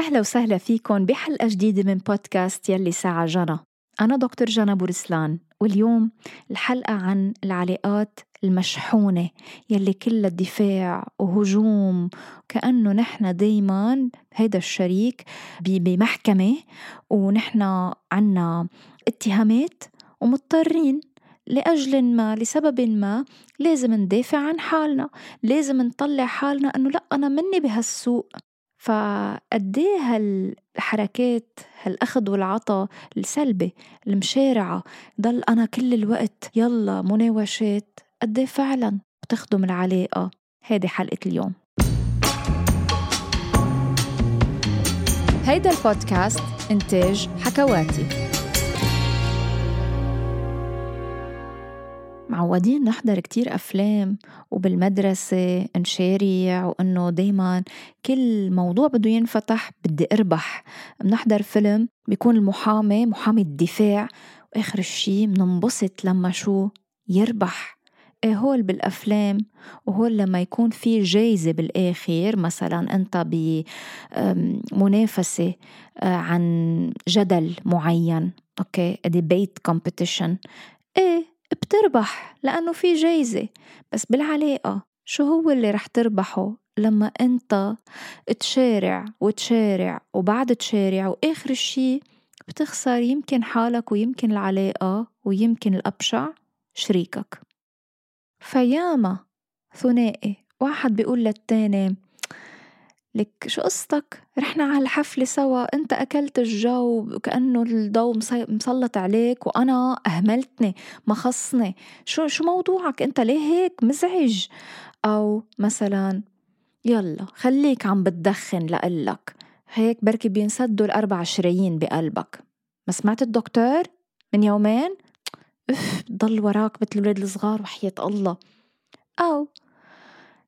أهلا وسهلا فيكم بحلقة جديدة من بودكاست يلي ساعة جنى أنا دكتور جنى بورسلان واليوم الحلقة عن العلاقات المشحونة يلي كلها دفاع وهجوم كأنه نحن دايما هيدا الشريك بمحكمة ونحن عنا اتهامات ومضطرين لأجل ما لسبب ما لازم ندافع عن حالنا لازم نطلع حالنا أنه لأ أنا مني بهالسوق. فقديه هالحركات هالأخذ والعطا السلبي المشارعة ضل أنا كل الوقت يلا مناوشات قديه فعلا بتخدم العلاقة هيدي حلقة اليوم. هيدا البودكاست إنتاج حكواتي. معودين نحضر كتير أفلام وبالمدرسة نشارع وإنه دايما كل موضوع بده ينفتح بدي أربح. بنحضر فيلم بيكون المحامي محامي الدفاع. وآخر الشي بننبسط لما شو يربح. إيه هول بالأفلام؟ وهول لما يكون في جايزة بالآخر مثلا أنت بمنافسة آه، عن جدل معين. أوكي؟ debate competition إيه بتربح لأنه في جايزة. بس بالعلاقة شو هو اللي رح تربحه لما أنت تشارع وتشارع وبعد تشارع وآخر الشي بتخسر يمكن حالك ويمكن العلاقة ويمكن الأبشع شريكك. في ياما ثنائي واحد بيقول للتاني لك شو قصتك؟ رحنا على الحفلة سوا انت أكلت الجو وكأنه الضوء مسلط عليك وأنا أهملتني ما خصني شو شو موضوعك؟ انت ليه هيك مزعج؟ أو مثلا يلا خليك عم بتدخن لقلك هيك بركي بينسدوا الأربع شرايين بقلبك. ما سمعت الدكتور؟ من يومين؟ اف ضل وراك مثل الولاد الصغار وحياة الله. أو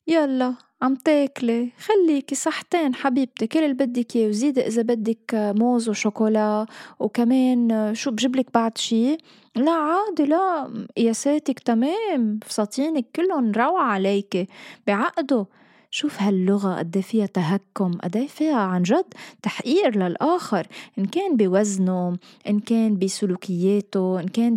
يلا عم تاكلي. خليكي صحتين حبيبتي. كل اللي بدك إياه وزيدي إذا بدك موز وشوكولا وكمان شو بجيبلك بعد شي؟ لا عادي لا قياساتك تمام. فساتينك كلهم روعة عليكي. بعقده شوف هاللغة قد إيه فيها تهكم قد إيه فيها عن جد تحقير للآخر إن كان بوزنه إن كان بسلوكياته إن كان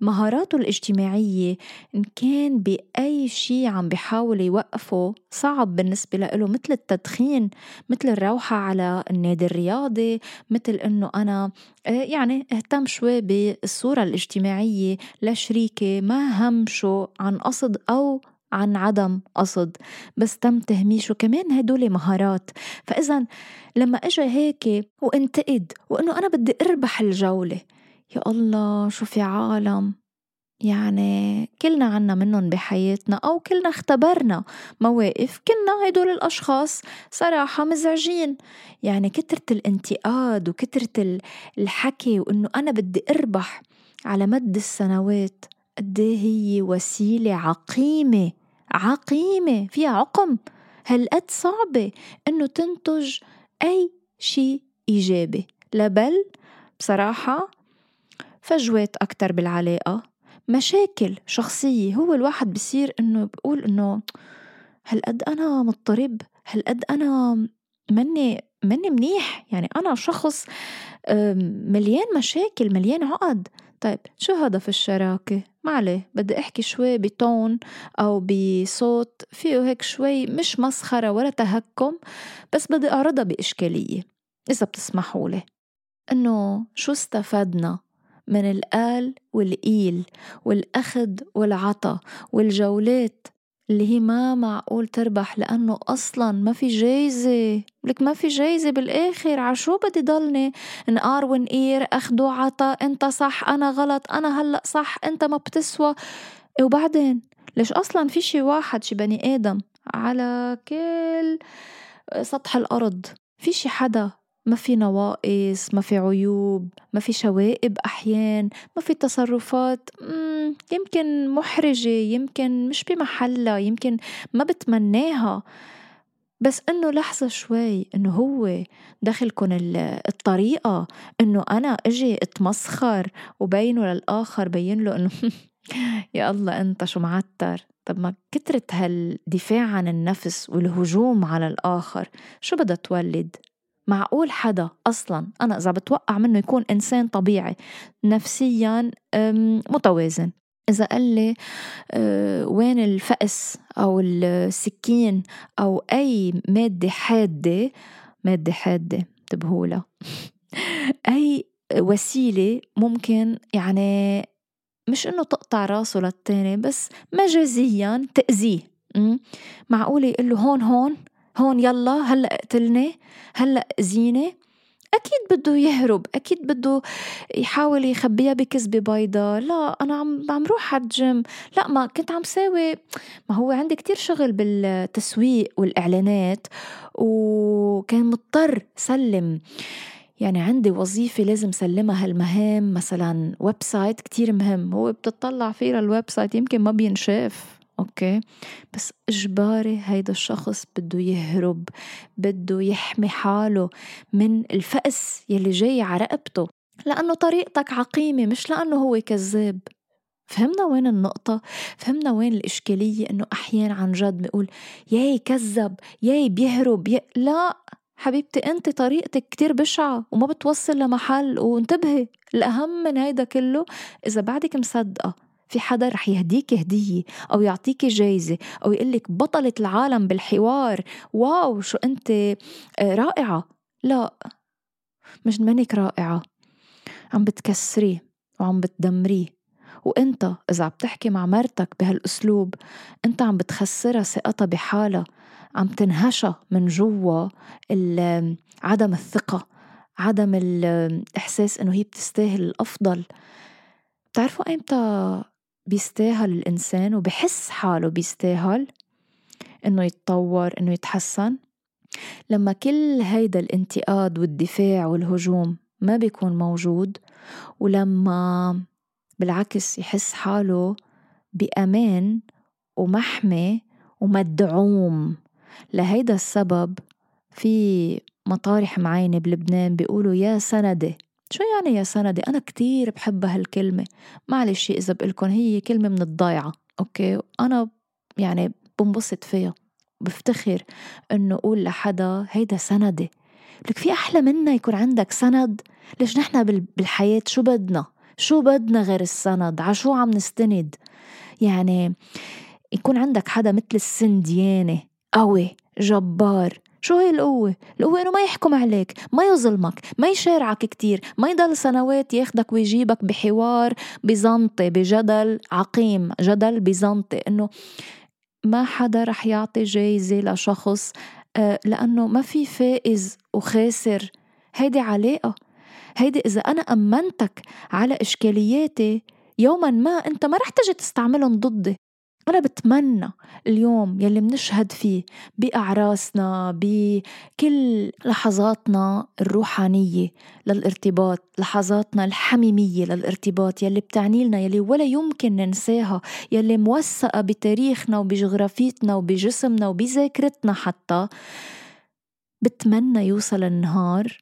بمهاراته الاجتماعية إن كان بأي شيء عم بحاول يوقفه صعب بالنسبة له مثل التدخين مثل الروحة على النادي الرياضي مثل إنه أنا آه، يعني أهتم شوي بالصورة الاجتماعية لشريكي ما هم شو عن قصد أو عن عدم قصد بس تم تهميشه كمان هدول مهارات. فإذا لما إجا هيك وانتقد وإنه أنا بدي أربح الجولة يا الله شو في عالم؟ يعني كلنا عنا منهم بحياتنا أو كلنا اختبرنا مواقف كنا هدول الأشخاص صراحة مزعجين. يعني كترة الانتقاد وكترة الحكي وإنه أنا بدي أربح على مد السنوات قد هي وسيلة عقيمة. عقيمة فيها عقم. هالقد صعبة إنه تنتج أي شيء إيجابي؟ لبل بصراحة فجوات أكتر بالعلاقة. مشاكل شخصية هو الواحد بصير إنه بقول إنه هالقد أنا مضطرب؟ هالقد أنا مني مني منيح؟ يعني أنا شخص مليان مشاكل مليان عقد. طيب شو هدف الشراكة؟ ما عليه بدي أحكي شوي بتون أو بصوت فيه هيك شوي مش مسخرة ولا تهكم بس بدي أعرضها بإشكالية إذا بتسمحوا لي إنه شو استفدنا من القال والقيل والأخذ والعطا والجولات اللي هي ما معقول تربح لأنه أصلا ما في جايزة. لك ما في جايزة بالآخر. عشو بدي ضلني؟ نقار ونقير أخدو عطا. أنت صح أنا غلط. أنا هلأ صح. أنت ما بتسوى. وبعدين ليش أصلا في شي واحد شي بني آدم على كل سطح الأرض في شي حدا؟ ما في نواقص ما في عيوب ما في شوائب أحيان ما في تصرفات. يمكن محرجة يمكن مش بمحلها يمكن ما بتمناها. بس إنه لحظة شوي إنه هو دخلكن الطريقة إنه أنا إجي أتمسخر وبينه للآخر بين له إنه يا الله أنت شو معتر؟ طب ما كترة هالدفاع عن النفس والهجوم على الآخر شو بدها تولد؟ معقول حدا أصلا؟ أنا إذا بتوقع منه يكون إنسان طبيعي نفسيا متوازن. إذا قال لي أه وين الفأس أو السكين أو أي مادة حادة مادة حادة انتبهوا أي وسيلة ممكن يعني مش إنه تقطع راسه للتاني بس مجازيا تأذيه. معقولة يقول له هون هون هون يلا هلأ اقتلني هلأ أذيني؟ أكيد بده يهرب أكيد بده يحاول يخبيها بكذبة بيضة. لا أنا عم عم روح على الجيم. لا ما كنت عم ساوي. ما هو عندي كتير شغل بالتسويق والإعلانات وكان مضطر سلم. يعني عندي وظيفة لازم سلمها هالمهام مثلا website كتير مهم. هو بتطلع فيه لل website يمكن ما بينشاف. أوكي؟ بس إجباري هيدا الشخص بده يهرب بده يحمي حاله من الفأس يلي جاي على رقبته لأنه طريقتك عقيمة مش لأنه هو كذاب. فهمنا وين النقطة؟ فهمنا وين الإشكالية إنه أحيانا عن جد بيقول ياي كذب ياي بيهرب يا لا حبيبتي أنت طريقتك كتير بشعة وما بتوصل لمحل وانتبهي الأهم من هيدا كله إذا بعدك مصدقة. في حدا رح يهديك هدية أو يعطيك جايزة أو يقلك بطلة العالم بالحوار. واو شو أنت آه، رائعة. لا مش منك رائعة. عم بتكسريه وعم بتدمريه وإنت إذا عم تحكي مع مرتك بهالأسلوب إنت عم بتخسرها ثقتها بحالها. عم تنهشها من جوا عدم الثقة عدم الاحساس إنه هي بتستاهل الأفضل. بتعرفوا ايمتى بيستاهل الإنسان وبحس حاله بيستاهل إنه يتطور إنه يتحسن. لما كل هيدا الانتقاد والدفاع والهجوم ما بيكون موجود ولما بالعكس يحس حاله بأمان ومحمي ومدعوم. لهيدا السبب في مطارح معينة بلبنان بيقولوا يا سندي. شو يعني يا سندي؟ أنا كتير بحب هالكلمة. معلش إذا بقلكن هي كلمة من الضيعة أوكي؟ أنا يعني بنبسط فيها. بفتخر إنه أقول لحدا هيدا سندي لك في أحلى منا يكون عندك سند؟ ليش نحن بالحياة شو بدنا؟ شو بدنا غير السند؟ عشو عم نستند؟ يعني يكون عندك حدا مثل السنديانة قوي جبار شو هي القوة؟ القوة إنه ما يحكم عليك ما يظلمك ما يشارعك كتير ما يضل سنوات ياخدك ويجيبك بحوار بيزنطي بجدل عقيم جدل بيزنطي إنه ما حدا رح يعطي جايزة لشخص آه، لأنه ما في فائز وخاسر. هيدي علاقة. هيدي إذا أنا أمنتك على إشكالياتي يوما ما أنت ما رح تجي تستعملهم ضدي. أنا بتمنى اليوم يلي منشهد فيه بأعراسنا بكل لحظاتنا الروحانية للارتباط لحظاتنا الحميمية للارتباط يلي بتعني لنا يلي ولا يمكن ننساها يلي موثقة بتاريخنا وبجغرافيتنا وبجسمنا وبذاكرتنا حتى. بتمنى يوصل النهار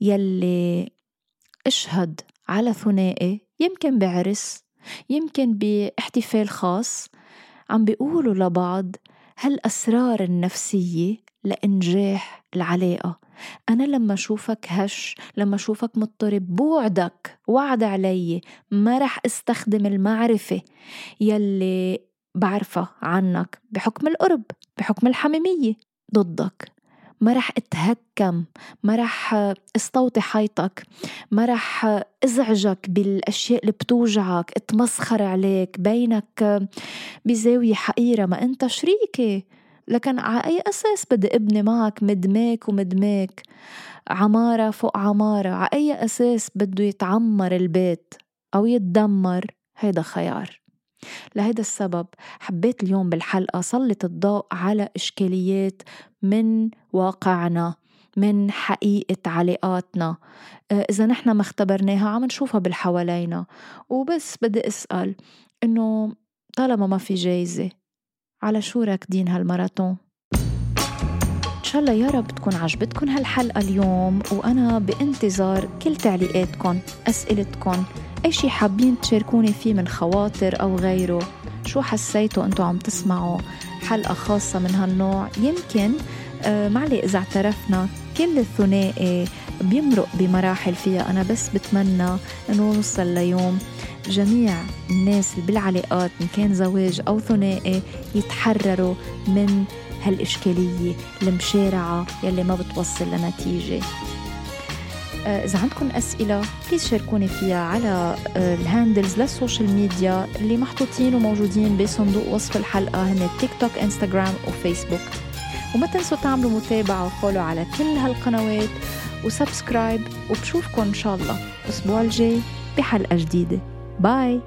يلي أشهد على ثنائي يمكن بعرس يمكن باحتفال خاص عم بيقولوا لبعض هالأسرار النفسية لإنجاح العلاقة؟ أنا لما أشوفك هش لما أشوفك مضطرب بوعدك وعد علي ما رح أستخدم المعرفة يلي بعرفها عنك بحكم القرب بحكم الحميمية ضدك. ما رح أتهكم ما رح استوطي حيطك ما رح أزعجك بالأشياء اللي بتوجعك أتمسخر عليك بينك بزاوية حقيرة ما أنت شريكي لكن على أي أساس بدي ابني معك مدماك ومدماك عمارة فوق عمارة على أي أساس بده يتعمر البيت أو يتدمر؟ هيدا خيار. لهيدا السبب حبيت اليوم بالحلقة سلط الضوء على إشكاليات من واقعنا من حقيقة علاقاتنا. آه، إذا نحن ما اختبرناها عم نشوفها بالحوالينا. وبس بدي أسأل إنه طالما ما في جايزة على شو راكدين هالماراثون؟ إن شاء الله يا رب تكون عجبتكم هالحلقة اليوم وأنا بانتظار كل تعليقاتكم أسئلتكم أي شي حابين تشاركوني فيه من خواطر أو غيره؟ شو حسيتوا أنتوا عم تسمعوا؟ حلقة خاصة من هالنوع؟ يمكن آه معلي إذا اعترفنا كل الثنائي بيمرق بمراحل فيها. أنا بس بتمنى أنه نوصل ليوم جميع الناس اللي بالعلاقات إن كان زواج أو ثنائي يتحرروا من هالإشكالية المشارعة يلي ما بتوصل لنتيجة. إذا عندكم أسئلة please شاركوني فيها على آه، ال handles لل social media اللي محطوطين وموجودين بصندوق وصف الحلقة هن تيك توك انستغرام وفيسبوك وما تنسوا تعملوا متابعة و follow على كل هالقنوات و subscribe وبشوفكم إن شاء الله الأسبوع الجاي بحلقة جديدة. bye